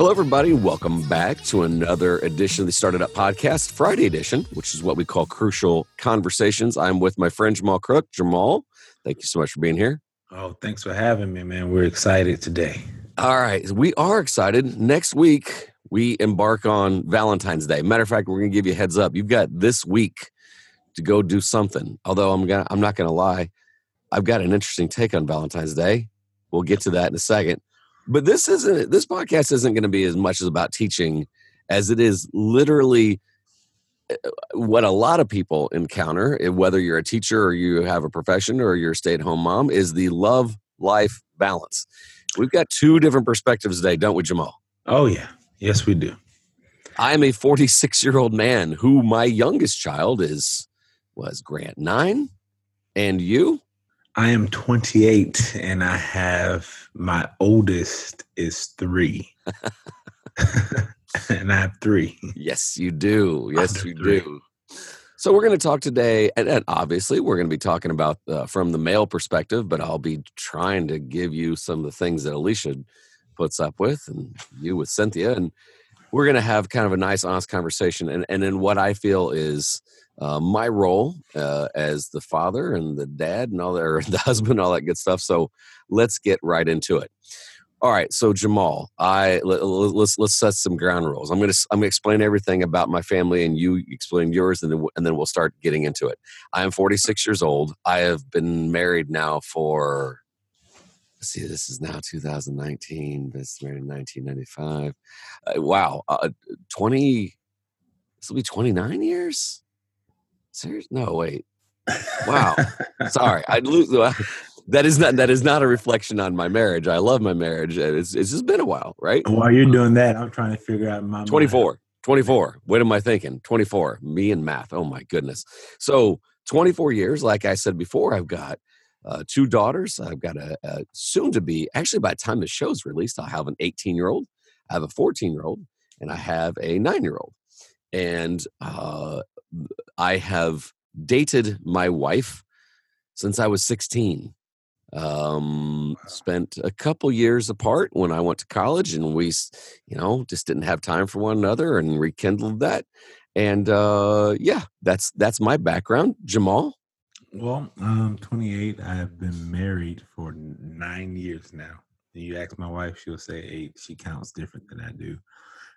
Hello, everybody. Welcome back to another edition of the Started Up Podcast, Friday edition, which is what we call Crucial Conversations. I'm with my friend Jamal Crook. Jamal, thank you so much for being here. Oh, thanks for having me, man. We're excited today. All right. We are excited. Next week, we embark on Valentine's Day. Matter of fact, we're going to give you a heads up. You've got this week to go do something. Although I'm gonna, I'm not going to lie, I've got an interesting take on Valentine's Day. We'll get to that in a second. But this isn't this podcast isn't going to be as much as about teaching as it is literally uh, what a lot of people encounter, eh, whether you're a teacher or you have a profession or you're a stay-at-home mom, is the love life balance. We've got two different perspectives today, don't we, Jamal? Oh yeah, yes we do. I am a 46 year old man who my youngest child is was Grant nine, and you? I am 28 and I have my oldest is three. and I have three. Yes, you do. Yes, you three. do. So we're going to talk today, and, and obviously we're going to be talking about uh, from the male perspective, but I'll be trying to give you some of the things that Alicia puts up with, and you with Cynthia, and we're going to have kind of a nice, honest conversation, and and in what I feel is uh, my role uh, as the father and the dad and all that, or the husband, all that good stuff. So let's get right into it. All right, so Jamal, I let, us let's, let's set some ground rules. I'm gonna I'm gonna explain everything about my family, and you explain yours, and then and then we'll start getting into it. I am 46 years old. I have been married now for let's see, this is now 2019. This married in 1995. Uh, wow, uh, 20. This will be 29 years. Serious? No, wait. Wow. Sorry, I lose. That is not that is not a reflection on my marriage. I love my marriage. It's it's just been a while, right? While you're doing that, I'm trying to figure out my 24. Mind. 24. What am I thinking? 24. Me and math. Oh my goodness. So 24 years, like I said before, I've got uh, two daughters. I've got a, a, soon to be, actually, by the time the show's released, I'll have an 18 year old, I have a 14 year old, and I have a nine year old. And uh, I have dated my wife since I was 16. Um, spent a couple years apart when I went to college, and we, you know, just didn't have time for one another, and rekindled that. And uh, yeah, that's that's my background. Jamal. Well, I'm 28. I have been married for nine years now. And you ask my wife, she'll say eight. She counts different than I do.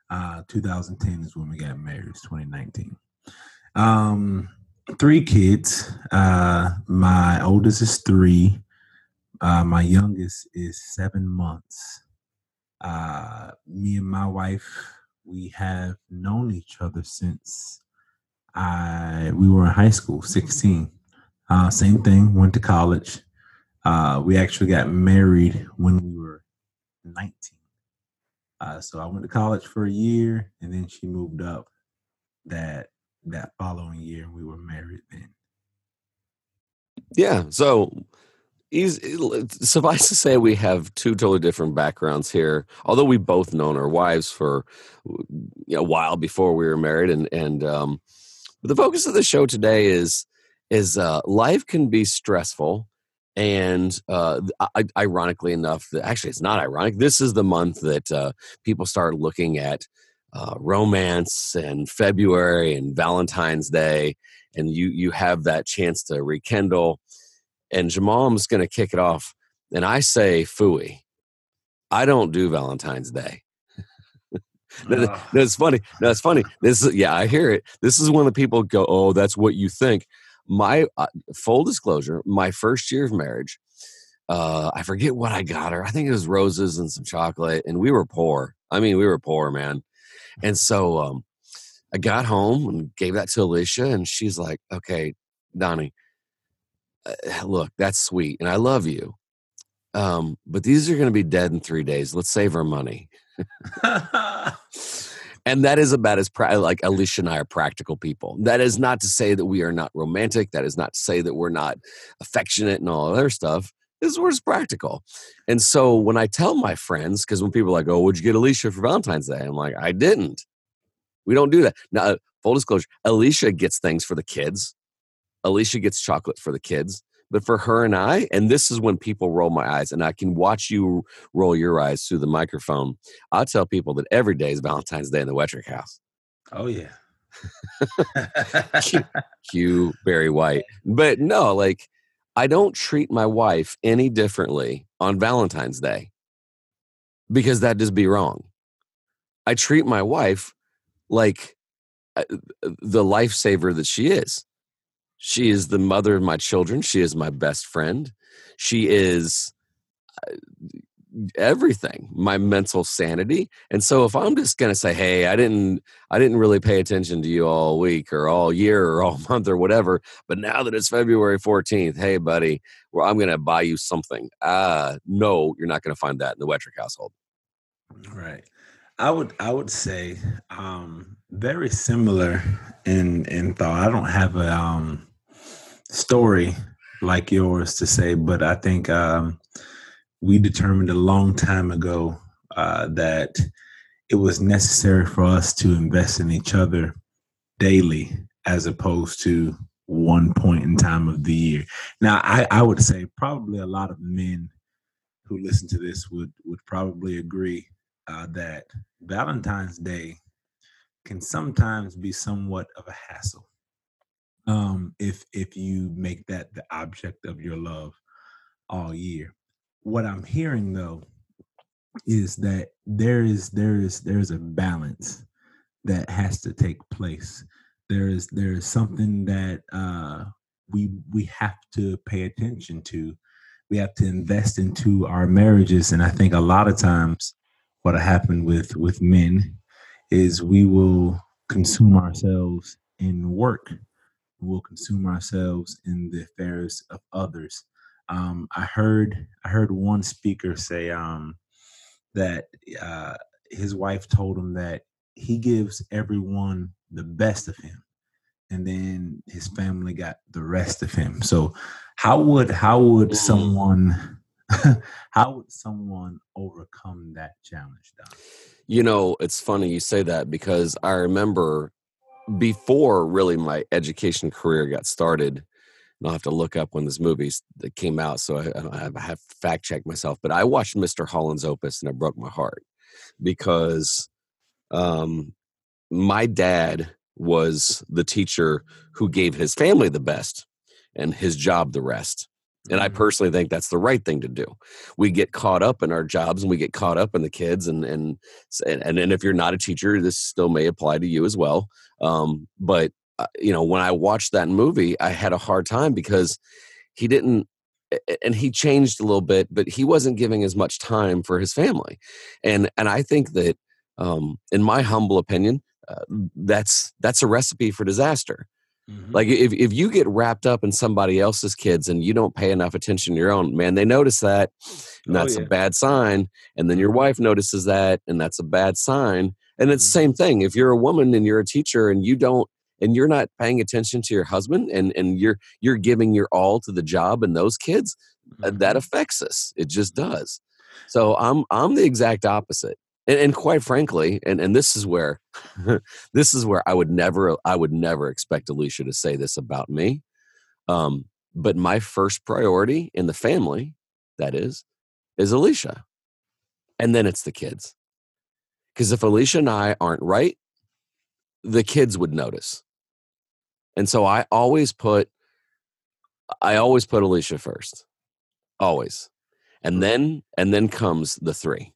Uh, 2010 is when we got married. It's 2019. Um, three kids. Uh, my oldest is three. Uh, my youngest is seven months. Uh, me and my wife, we have known each other since I we were in high school, 16. Uh, same thing, went to college. Uh, we actually got married when we were 19. Uh, so I went to college for a year and then she moved up that that following year we were married then. Yeah. So suffice to say we have two totally different backgrounds here. Although we both known our wives for a while before we were married, and and um, but the focus of the show today is is uh, life can be stressful. And uh, ironically enough, actually, it's not ironic. This is the month that uh, people start looking at uh, romance and February and Valentine's Day, and you you have that chance to rekindle. And Jamal's going to kick it off, and I say fooey. I don't do Valentine's Day. no, no, it's funny. No, it's funny. This is yeah, I hear it. This is when the people go, "Oh, that's what you think." My uh, full disclosure, my first year of marriage, uh, I forget what I got her. I think it was roses and some chocolate, and we were poor. I mean, we were poor, man. And so um, I got home and gave that to Alicia, and she's like, "Okay, Donnie, uh, look, that's sweet, and I love you, um, but these are going to be dead in three days. Let's save our money." and that is about as pra- like Alicia and I are practical people. That is not to say that we are not romantic. That is not to say that we're not affectionate and all other stuff. This is practical. And so when I tell my friends, because when people are like, oh, would you get Alicia for Valentine's Day? I'm like, I didn't. We don't do that. Now, uh, full disclosure, Alicia gets things for the kids. Alicia gets chocolate for the kids. But for her and I, and this is when people roll my eyes, and I can watch you roll your eyes through the microphone. I tell people that every day is Valentine's Day in the Wettrick house. Oh yeah. Cue Barry White. But no, like I don't treat my wife any differently on Valentine's Day because that'd just be wrong. I treat my wife like uh, the lifesaver that she is. She is the mother of my children. She is my best friend. She is uh, everything my mental sanity and so if i'm just going to say hey i didn't i didn't really pay attention to you all week or all year or all month or whatever but now that it's february 14th hey buddy well i'm going to buy you something. Uh no you're not going to find that in the wettrick household. Right. I would i would say um very similar in in thought. I don't have a um story like yours to say but i think um we determined a long time ago uh, that it was necessary for us to invest in each other daily as opposed to one point in time of the year. Now, I, I would say probably a lot of men who listen to this would would probably agree uh, that Valentine's Day can sometimes be somewhat of a hassle um, if if you make that the object of your love all year what I'm hearing though is that there is there is there's a balance that has to take place. There is there is something that uh, we we have to pay attention to. We have to invest into our marriages, and I think a lot of times what happened with with men is we will consume ourselves in work. We'll consume ourselves in the affairs of others um, I heard I heard one speaker say um, that uh, his wife told him that he gives everyone the best of him, and then his family got the rest of him. So, how would how would someone how would someone overcome that challenge, Don? You know, it's funny you say that because I remember before really my education career got started I'll have to look up when this movie came out, so I, I have fact checked myself. But I watched Mr. Holland's Opus, and it broke my heart because um, my dad was the teacher who gave his family the best and his job the rest. And I mm-hmm. personally think that's the right thing to do. We get caught up in our jobs and we get caught up in the kids. And and and, and if you're not a teacher, this still may apply to you as well. Um, but you know, when I watched that movie, I had a hard time because he didn't and he changed a little bit but he wasn't giving as much time for his family and and i think that um in my humble opinion uh, that's that's a recipe for disaster mm-hmm. like if, if you get wrapped up in somebody else's kids and you don't pay enough attention to your own man they notice that and oh, that's oh, yeah. a bad sign and then your mm-hmm. wife notices that and that's a bad sign and it's the mm-hmm. same thing if you're a woman and you're a teacher and you don't and you're not paying attention to your husband and and you're you're giving your all to the job and those kids uh, mm-hmm. that affects us. It just does. So i'm i'm the exact opposite. And, and quite frankly and and this is where this is where i would never i would never expect alicia to say this about me um but my first priority in the family that is is alicia. And then it's the kids. Because if alicia and i aren't right the kids would notice and so I always put I always put Alicia first. Always. And then and then comes the 3.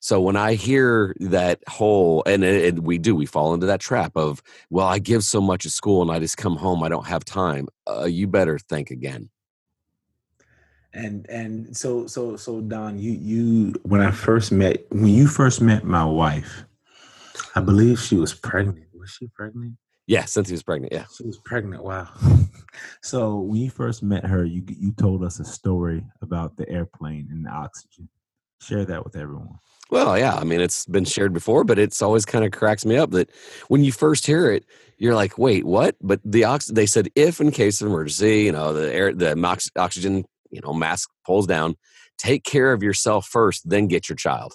So when I hear that whole and it, it, we do we fall into that trap of well I give so much at school and I just come home I don't have time. Uh, you better think again. And and so so so Don you you when I first met when you first met my wife I believe she was pregnant. Was she pregnant? Yeah, since he was pregnant. Yeah, she was pregnant. Wow. so when you first met her, you you told us a story about the airplane and the oxygen. Share that with everyone. Well, yeah, I mean it's been shared before, but it's always kind of cracks me up that when you first hear it, you're like, "Wait, what?" But the ox they said if in case of emergency, you know, the air the oxygen, you know, mask pulls down, take care of yourself first, then get your child.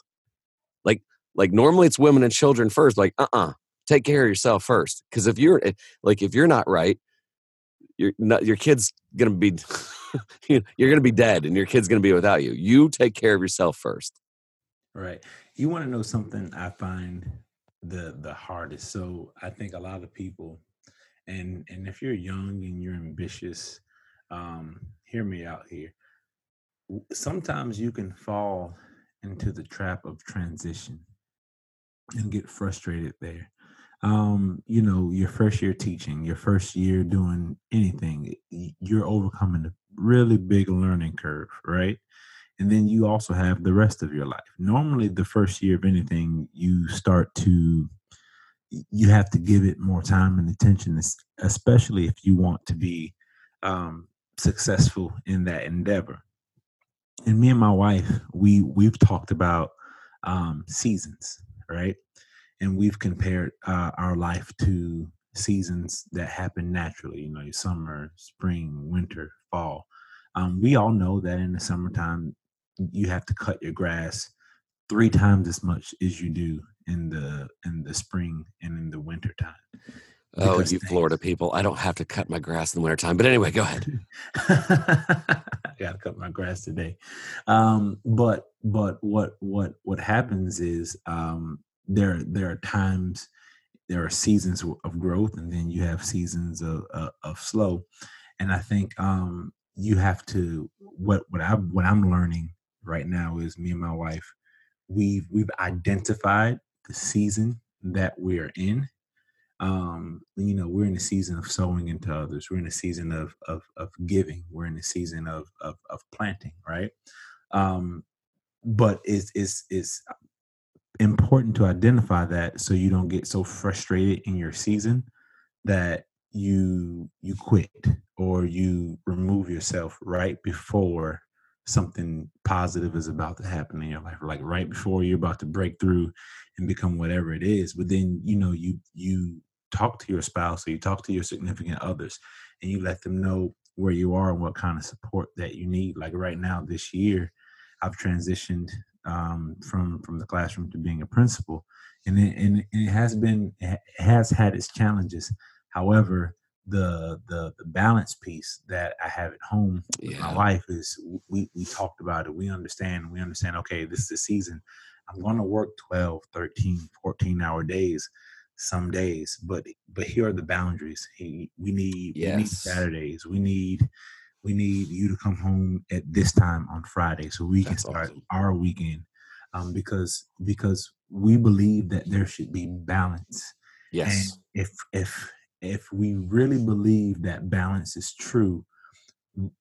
Like like normally it's women and children first, like uh-uh take care of yourself first because if you're eh, like if you're not right your not, your kid's gonna be you're to be dead and your kid's to be without you. You take care of yourself first. Right. You want to know something I find the the hardest. So I think a lot of people and and if you're young and you're ambitious, um, hear me out here. Sometimes you can fall into the trap of transition and get frustrated there um, you know, your first year teaching, your first year doing anything, you're overcoming a really big learning curve, right? And then you also have the rest of your life. Normally, the first year of anything, you start to, you have to give it more time and attention, especially if you want to be um, successful in that endeavor. And me and my wife, we we've talked about um, seasons, right? and we've compared uh, our life to seasons that happen naturally you know summer spring winter fall um, we all know that in the summertime you have to cut your grass three times as much as you do in the in the spring and in the winter time oh you things, florida people i don't have to cut my grass in the wintertime but anyway go ahead. I gotta cut my grass today. Um, but but what what what happens is um, there there are times there are seasons of growth and then you have seasons of, of, of slow. And i think um, you have to what what i what i'm learning right now is me and my wife we've we've identified the season that we're in um you know we're in a season of sowing into others. We're in a season of of, of giving. We're in a season of, of of planting right? Um but it's it's it's important to identify that so you don't get so frustrated in your season that you you quit or you remove yourself right before something positive is about to happen in your life like right before you're about to break through and become whatever it is but then you know you you talk to your spouse or you talk to your significant others and you let them know where you are and what kind of support that you need like right now this year i've transitioned um, from from the classroom to being a principal, and it, and it has been it has had its challenges. However, the the the balance piece that I have at home with yeah. my wife is we we talked about it. We understand. We understand. Okay, this is the season. I'm going to work 12, 13, 14 hour days some days, but but here are the boundaries. We need yes. we need Saturdays. We need we need you to come home at this time on Friday so we That's can start awesome. our weekend. Um, because because we believe that there should be balance. Yes. And if if if we really believe that balance is true,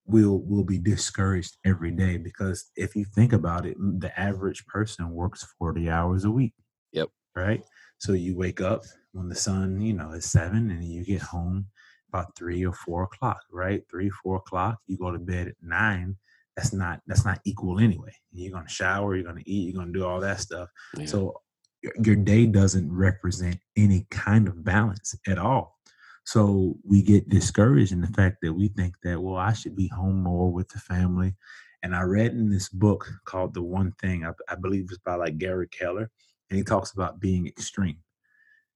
we'll we'll be discouraged every day because if you think about it, the average person works 40 hours a week. Yep. Right? So you wake up when the sun, you know, is seven and you get home about three or four o'clock, right? Three, four o'clock. You go to bed at nine. That's not that's not equal anyway. You're gonna shower, you're gonna eat, you're gonna do all that stuff. Yeah. So your day doesn't represent any kind of balance at all. So we get discouraged in the fact that we think that, well, I should be home more with the family. And I read in this book called The One Thing, I, I believe it's by like Gary Keller, and he talks about being extreme.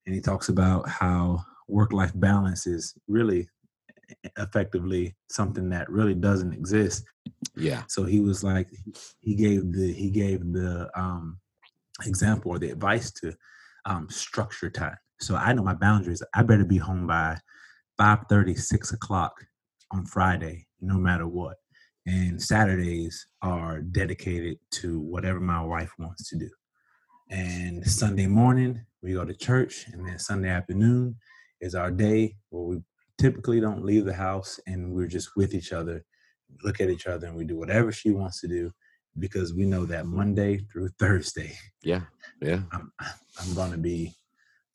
And he talks about how work life balance is really effectively something that really doesn't exist. Yeah. So he was like he gave the he gave the um example or the advice to um structure time. So I know my boundaries. I better be home by 5 30, 6 o'clock on Friday, no matter what. And Saturdays are dedicated to whatever my wife wants to do. And Sunday morning, we go to church, and then Sunday afternoon, is our day where we typically don't leave the house and we're just with each other, look at each other, and we do whatever she wants to do because we know that Monday through Thursday. Yeah, yeah. I'm, I'm going to be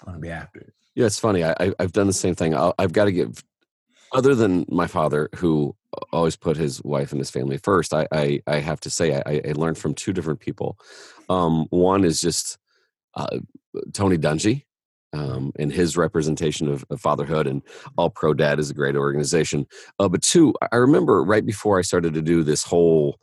going to be after it. Yeah, it's funny. I, I've done the same thing. i have got to give, other than my father, who always put his wife and his family first. I I, I have to say I, I learned from two different people. Um, one is just uh, Tony Dungy, um, and his representation of, of, fatherhood and all pro dad is a great organization uh, but two i remember right before i started to do this whole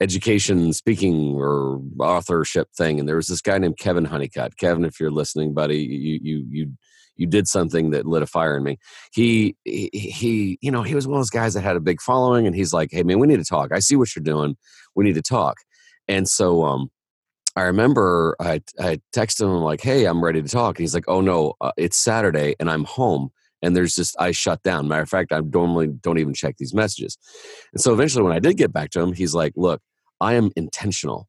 education speaking or authorship thing and there was this guy named kevin honeycutt kevin if you're listening buddy you you you you did something that lit a fire in me. He, he, he, you know, he was one of those guys that had a big following, and he's like, "Hey, man, we need to talk. I see what you're doing. We need to talk." And so, um, I remember I I texted him like, "Hey, I'm ready to talk." And he's like, "Oh no, uh, it's Saturday and I'm home." And there's just I shut down. Matter of fact, I normally don't even check these messages. And so eventually, when I did get back to him, he's like, "Look, I am intentional."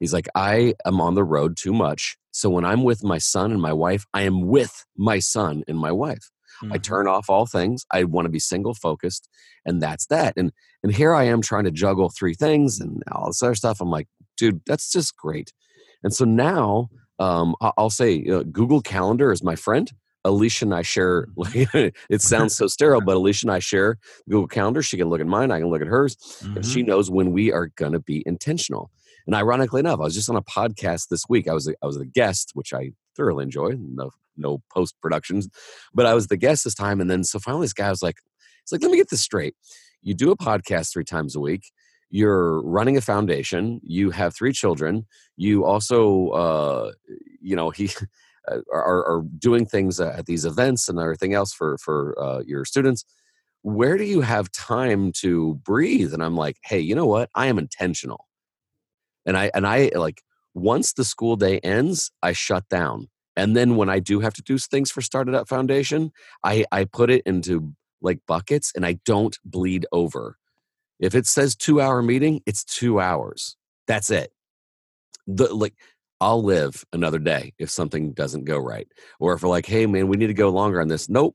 He's like, "I am on the road too much. So when I'm with my son and my wife, I am with my son and my wife. Mm-hmm. I turn off all things. I want to be single focused, and that's that. And and here I am trying to juggle three things and all this other stuff. I'm like, dude, that's just great. And so now um, I'll say uh, Google Calendar is my friend. Alicia and I share. Mm-hmm. it sounds so sterile, but Alicia and I share Google Calendar. She can look at mine. I can look at hers. Mm-hmm. She knows when we are going to be intentional. And ironically enough, I was just on a podcast this week. I was a, I was a guest, which I thoroughly enjoy. No no post productions, but I was the guest this time. And then so finally, this guy was like, "It's like let me get this straight. You do a podcast three times a week you're running a foundation you have three children you also uh, you know he uh, are, are doing things at these events and everything else for for uh, your students where do you have time to breathe and i'm like hey you know what i am intentional and i and i like once the school day ends i shut down and then when i do have to do things for started up foundation i i put it into like buckets and i don't bleed over if it says two hour meeting, it's two hours. That's it. The like I'll live another day if something doesn't go right. Or if we're like, hey man, we need to go longer on this. Nope.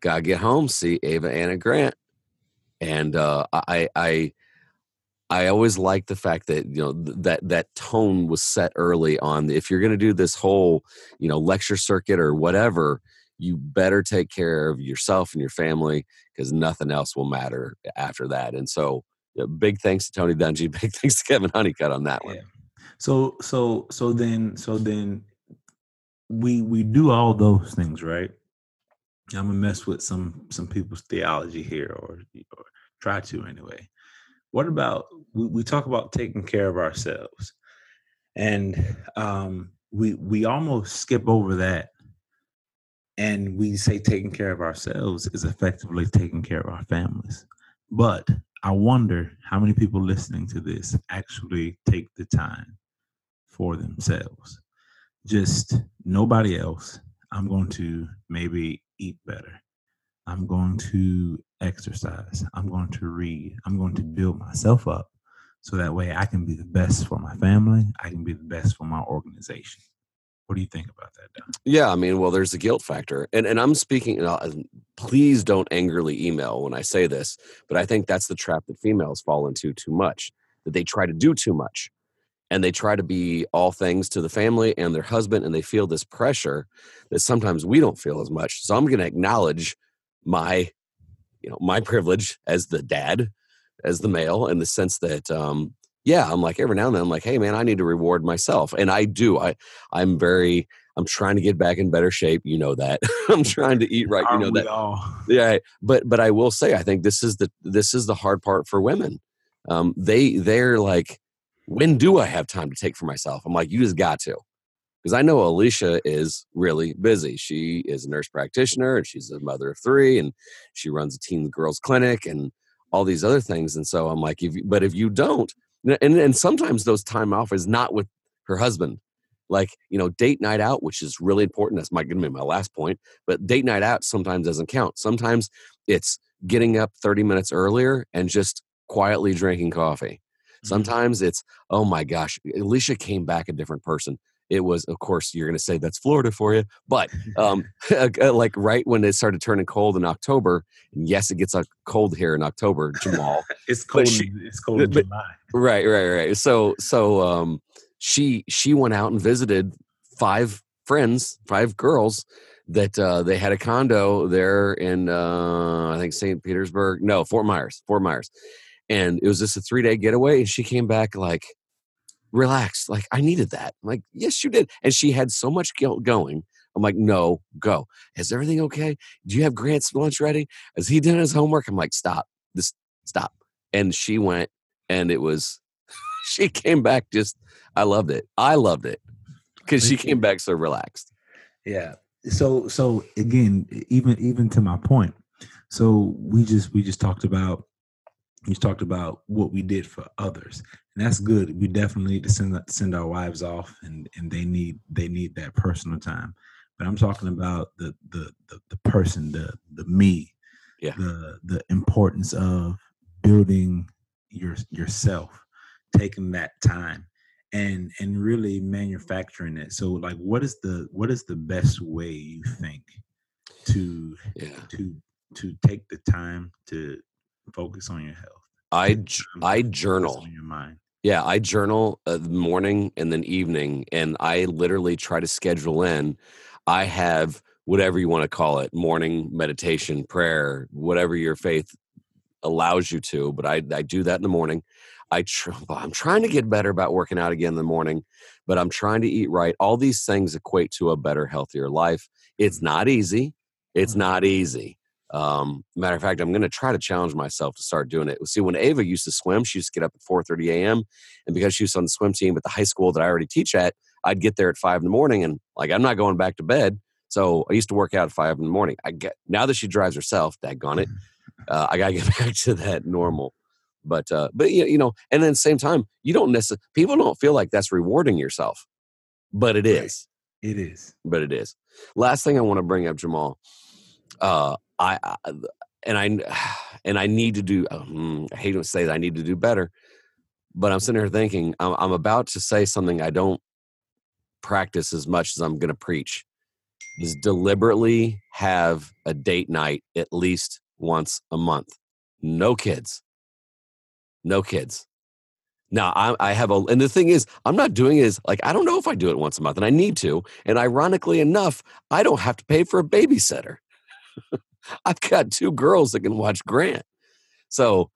Gotta get home, see Ava Anna Grant. And uh I I I always like the fact that you know that that tone was set early on. If you're going to do this whole you know lecture circuit or whatever, you better take care of yourself and your family because nothing else will matter after that. And so, you know, big thanks to Tony Dungy. Big thanks to Kevin Honeycutt on that one. Yeah. So, so, so then, so then, we we do all those things, right? I'm gonna mess with some some people's theology here, or, or try to anyway. What about we, we talk about taking care of ourselves, and um, we we almost skip over that and we say taking care of ourselves is effectively taking care of our families. But I wonder how many people listening to this actually take the time for themselves. Just nobody else. I'm going to maybe eat better. I'm going to exercise. I'm going to read. I'm going to build myself up so that way I can be the best for my family. I can be the best for my organization. What do you think about that, Don? Yeah, I mean, well, there's the guilt factor, and and I'm speaking. And please don't angrily email when I say this, but I think that's the trap that females fall into too much. That they try to do too much, and they try to be all things to the family and their husband, and they feel this pressure that sometimes we don't feel as much. So I'm going to acknowledge my, you know, my privilege as the dad, as the male, in the sense that um, yeah, I'm like every now and then I'm like, hey man, I need to reward myself. And I do. I I'm very I'm trying to get back in better shape. You know that. I'm trying to eat right. You know that. All? Yeah. But but I will say I think this is the this is the hard part for women. Um, they they're like, when do I have time to take for myself? I'm like, you just got to. Because I know Alicia is really busy. She is a nurse practitioner and she's a mother of three and she runs a teen girls clinic and all these other things. And so I'm like, if you, but if you don't, and and sometimes those time off is not with her husband like you know date night out which is really important that's my gonna be my last point but date night out sometimes doesn't count sometimes it's getting up 30 minutes earlier and just quietly drinking coffee mm-hmm. sometimes it's oh my gosh alicia came back a different person it was of course you're going to say that's florida for you but um, uh, like right when it started turning cold in october yes it gets uh, cold here in october jamal it's cold she, it's cold in july. Right right right. So so um she she went out and visited five friends five girls that uh, they had a condo there in uh, i think st petersburg no fort myers fort myers. And it was just a three day getaway and she came back like relaxed. Like, I needed that. I'm like, yes, you did. And she had so much guilt going. I'm like, no, go. Is everything okay? Do you have Grant's lunch ready? Has he done his homework? I'm like, stop. This stop. And she went and it was she came back just I loved it. I loved it. Because she came back so relaxed. Yeah. so so again, even even to my point. So we just we just talked about we talked about what we did for others, and that's good. We definitely need to send send our wives off, and and they need they need that personal time. But I'm talking about the the the, the person, the the me, Yeah. the the importance of building your yourself, taking that time, and and really manufacturing it. So, like, what is the what is the best way you think to Yeah. to to take the time to focus on your health? I Take the j- time to I focus journal. on your mind. Yeah, I journal uh, morning and then evening, and I literally try to schedule in. I have whatever you want to call it morning meditation, prayer, whatever your faith allows you to, but I, I do that in the morning. I tr- I'm trying to get better about working out again in the morning, but I'm trying to eat right. All these things equate to a better, healthier life. It's not easy. It's not easy. Um, matter of fact, I'm going to try to challenge myself to start doing it. See, when Ava used to swim, she used to get up at 4:30 a.m. And because she was on the swim team at the high school that I already teach at, I'd get there at five in the morning, and like I'm not going back to bed. So I used to work out at five in the morning. I get now that she drives herself, daggone it, uh, I gotta get back to that normal. But uh, but you you know, and then at the same time, you don't necessarily people don't feel like that's rewarding yourself, but it is. It is. But it is. Last thing I want to bring up, Jamal. Uh, I, and I and I need to do. Um, I hate to say that I need to do better, but I'm sitting here thinking I'm, I'm about to say something I don't practice as much as I'm going to preach. Is deliberately have a date night at least once a month. No kids. No kids. Now I, I have a, and the thing is, I'm not doing it as like I don't know if I do it once a month, and I need to. And ironically enough, I don't have to pay for a babysitter. I've got two girls that can watch Grant. So,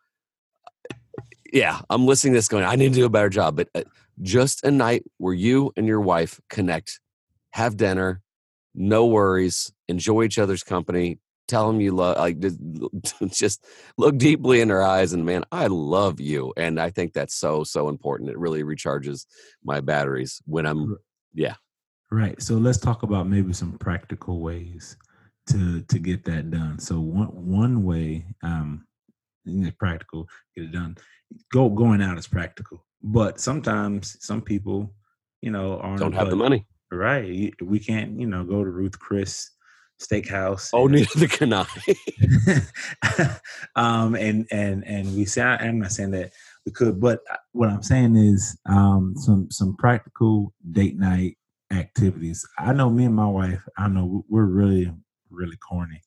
yeah, I'm listening to this going, I need to do a better job. But uh, just a night where you and your wife connect, have dinner, no worries, enjoy each other's company, tell them you love, like just- just look deeply in their eyes and man, I love you. And I think that's so, so important. It really recharges my batteries when I'm, yeah. Right. So let's talk about maybe some practical ways to to get that done. So one one way, um, know, practical, get it done. Go going out is practical, but sometimes some people, you know, aren't don't have the money. Right. We can't, you know, go to Ruth Chris Steakhouse. Oh, and- neither can I. um, and and and we say I'm not saying that we could, but uh, what I'm saying is um, some some practical date night activities. I know me and my wife. I know we're really really corny.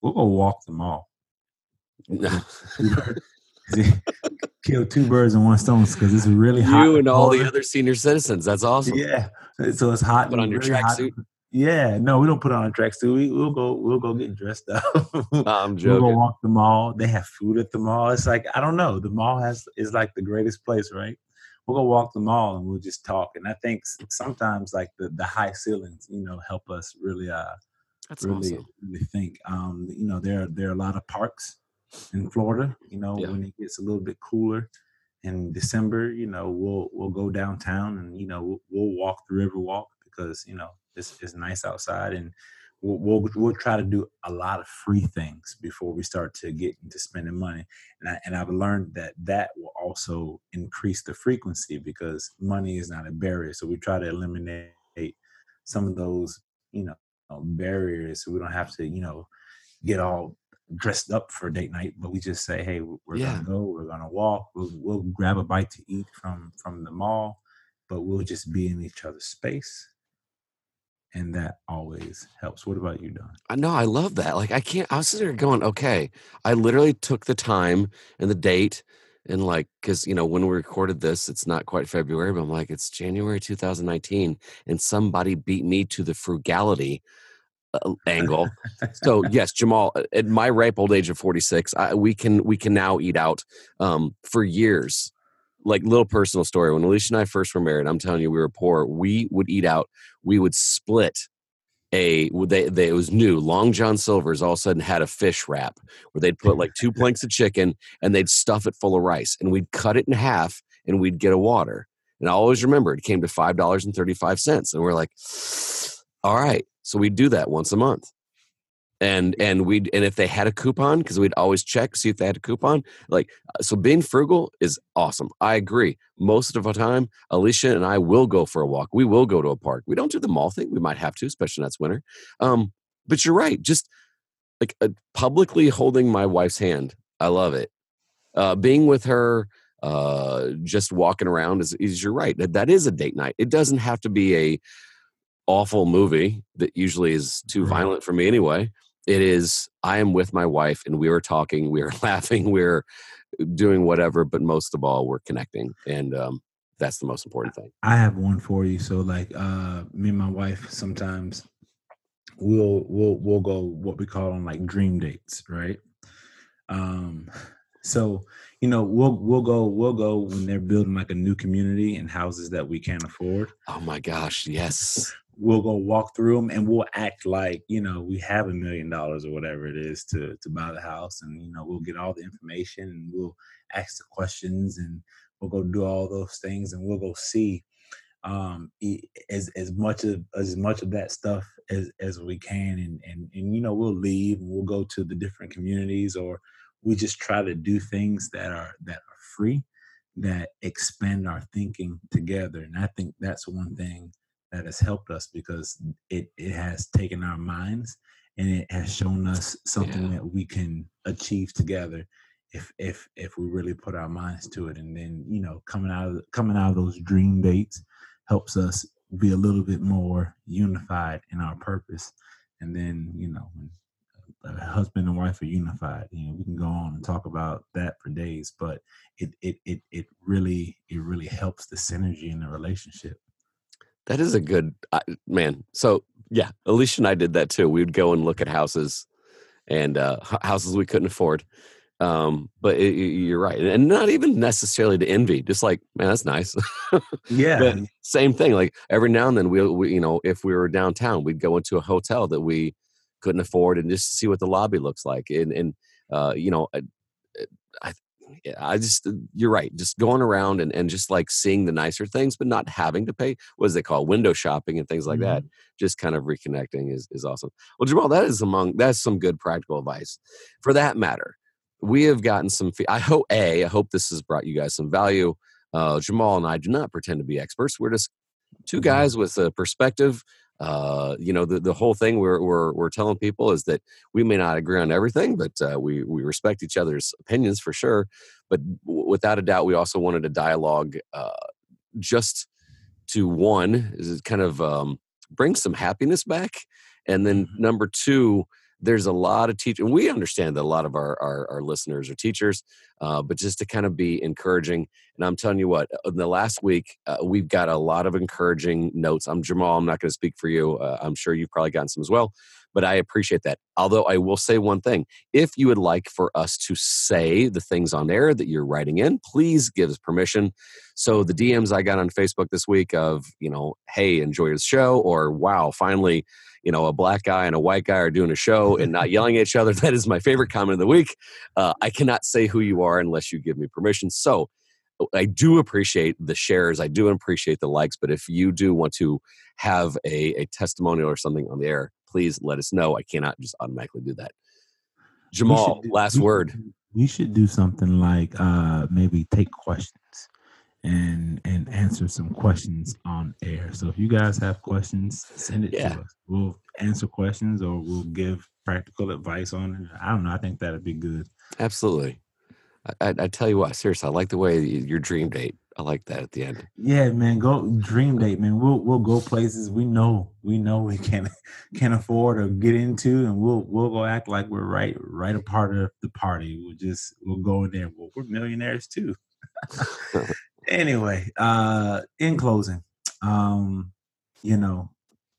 We'll go walk the mall. Kill two birds in one stone because it's really hot. you and all the other senior citizens. That's awesome. Yeah, so it's hot. Put on your really tracksuit. Yeah, no, we don't put on a tracksuit. We, we'll go. We'll go get dressed up. I'm joking. We'll go walk the mall. They have food at the mall. It's like I don't know. The mall has is like the greatest place, right? We'll go walk the mall and we'll just talk. And I think sometimes like the the high ceilings, you know, help us really uh That's really awesome. really think. Um, you know, there are, there are a lot of parks in Florida. You know, Yeah. when it gets a little bit cooler in December, you know, we'll we'll go downtown and you know we'll, we'll walk the river walk because you know it's it's nice outside and we'll, we'll we'll try to do a lot of free things before we start to get into spending money. And I, and I've learned that that will also increase the frequency because money is not a barrier. So we try to eliminate some of those you know barriers so we don't have to you know get all dressed up for date night but we just say hey we're Yeah. gonna go we're gonna walk we'll, we'll grab a bite to eat from from the mall but we'll just be in each other's space and that always helps what about you don I know. I love that. Like, I can't. I was sitting there going, okay. I literally took the time and the date, and like, because you know, when we recorded this, it's not quite February, but I'm like, it's January 2019, and somebody beat me to the frugality uh, angle. so yes, Jamal, at my ripe old age of 46, I, we can we can now eat out. Um, for years, like little personal story. When Alicia and I first were married, I'm telling you, we were poor. We would eat out. We would split a they, they it was new long john silver's all of a sudden had a fish wrap where they'd put like two planks of chicken and they'd stuff it full of rice and we'd cut it in half and we'd get a water and i always remember it came to five dollars and 35 cents and we're like All right. So we'd do that once a month. And and we'd and if they had a coupon, because we'd always check, see if they had a coupon. Like so being frugal is awesome. I agree. Most of the time, Alicia and I will go for a walk. We will go to a park. We don't do the mall thing. We might have to, especially that's winter. Um, but you're right. Just like uh, publicly holding my wife's hand. I love it. Uh, being with her, uh, just walking around is, is you're right. That, that is a date night. It doesn't have to be a awful movie that usually is too Right. violent for me anyway. It is I am with my wife and we are talking, we are laughing, we're doing whatever, but most of all, we're connecting, and um, that's the most important thing. I have one for you. So like uh me and my wife sometimes we'll we'll we'll go what we call on like dream dates, right? Um so you know we'll we'll go we'll go when they're building like a new community and houses that we can't afford. Oh my gosh, yes, We'll go walk through them and we'll act like you know we have a million dollars or whatever it is to to buy the house and you know we'll get all the information and we'll ask the questions and we'll go do all those things and we'll go see um as as much of as much of that stuff as as we can and and and you know we'll leave and we'll go to the different communities or we just try to do things that are that are free that expand our thinking together. And i think that's one thing that has helped us because it it has taken our minds and it has shown us something Yeah. that we can achieve together if if if we really put our minds to it. And then you know coming out of coming out of those dream dates helps us be a little bit more unified in our purpose. And then you know when a husband and wife are unified you know we can go on and talk about that for days but it it it, it really it really helps the synergy in the relationship that is a good uh, man. So yeah, Alicia and I did that too. We'd go and look at houses and uh, houses we couldn't afford. Um, but it, you're right, and not even necessarily to envy. Just like, man, that's nice. yeah But same thing. Like every now and then, we, we, you know, if we were downtown, we'd go into a hotel that we couldn't afford, and just see what the lobby looks like. And and uh, you know, I, I, yeah, I just you're right. Just going around and and just like seeing the nicer things, but not having to pay. What is they call window shopping and things like that. Just kind of reconnecting is is awesome. Well, Jamal, that is among that's some good practical advice. For that matter, we have gotten some. I hope a. I hope this has brought you guys some value. Uh, Jamal and I do not pretend to be experts. We're just two Mhm. guys with a perspective. Uh, you know, the, the whole thing we're, we're we're telling people is that we may not agree on everything, but uh, we we respect each other's opinions for sure. But w- without a doubt, we also wanted a dialogue, uh, just to one is it kind of um, bring some happiness back, and then Mhm. number two, there's a lot of teachers. We understand that a lot of our our, our listeners are teachers, uh, but just to kind of be encouraging. And I'm telling you what, in the last week, uh, we've got a lot of encouraging notes. I'm Jamal. I'm not going to speak for you. Uh, I'm sure you've probably gotten some as well, but I appreciate that. Although I will say one thing if you would like for us to say the things on air that you're writing in, please give us permission. So the DMs I got on Facebook this week of, you know, hey, enjoy the show, or wow, finally, you know, a black guy and a white guy are doing a show and not yelling at each other. That is my favorite comment of the week. Uh, I cannot say who you are unless you give me permission. So I do appreciate the shares. I do appreciate the likes. But if you do want to have a, a testimonial or something on the air, please let us know. I cannot just automatically do that. Jamal, do- last we word. We should do something like uh maybe take questions and and answer some questions on air. So if you guys have questions, send it Yeah. to us. We'll answer questions or we'll give practical advice on it. I don't know. I think that'd be good. Absolutely. I, I tell you what, seriously, I like the way your dream date. I like that at the end. Yeah, man. Go dream date, man. We'll we'll go places we know we know we can can afford or get into, and we'll we'll go act like we're right right a part of the party. We'll just we'll go in there. Well, we're millionaires too. anyway, uh, in closing, um, you know,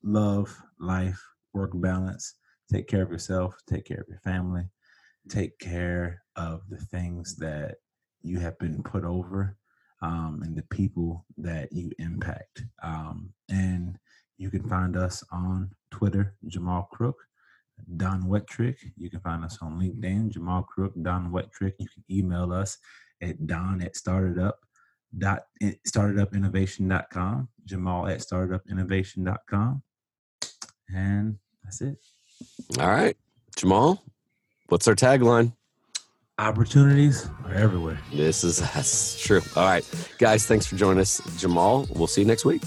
love, life, work balance. Take care of yourself. Take care of your family. Take care of the things that you have been put over um, and the people that you impact. Um, and you can find us on Twitter, Jamal Crook, Don Wettrick. You can find us on LinkedIn, Jamal Crook, Don Wettrick. You can email us at don at startedup dot startedupinnovation.com, Jamal at startedupinnovation.com. And that's it. All right. Jamal, what's our tagline? Opportunities are everywhere. This is that's true. All right. Guys, thanks for joining us. Jamal, we'll see you next week.